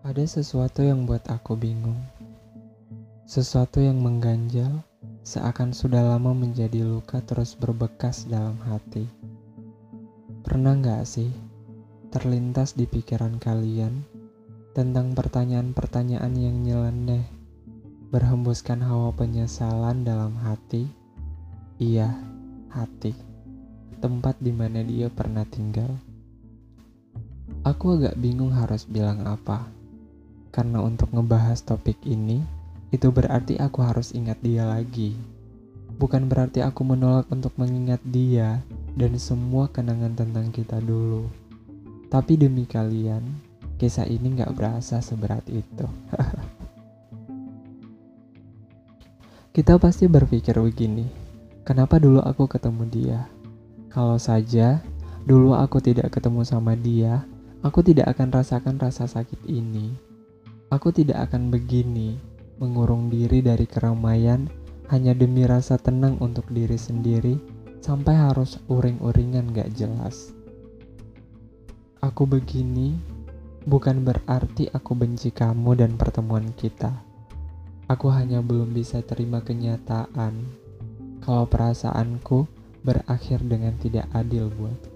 Ada sesuatu yang buat aku bingung. Sesuatu yang mengganjal, seakan sudah lama menjadi luka terus berbekas dalam hati. Pernah nggak sih terlintas di pikiran kalian tentang pertanyaan-pertanyaan yang nyeleneh, berhembuskan hawa penyesalan dalam hati? Iya, hati. Tempat di mana dia pernah tinggal. Aku agak bingung harus bilang apa. Karena untuk ngebahas topik ini, itu berarti aku harus ingat dia lagi. Bukan berarti aku menolak untuk mengingat dia dan semua kenangan tentang kita dulu. Tapi demi kalian, kisah ini gak berasa seberat itu. kita pasti berpikir begini, kenapa dulu aku ketemu dia? Kalau saja dulu aku tidak ketemu sama dia, aku tidak akan rasakan rasa sakit ini. Aku tidak akan begini, mengurung diri dari keramaian hanya demi rasa tenang untuk diri sendiri sampai harus uring-uringan gak jelas. Aku begini bukan berarti aku benci kamu dan pertemuan kita. Aku hanya belum bisa terima kenyataan kalau perasaanku berakhir dengan tidak adil buatku.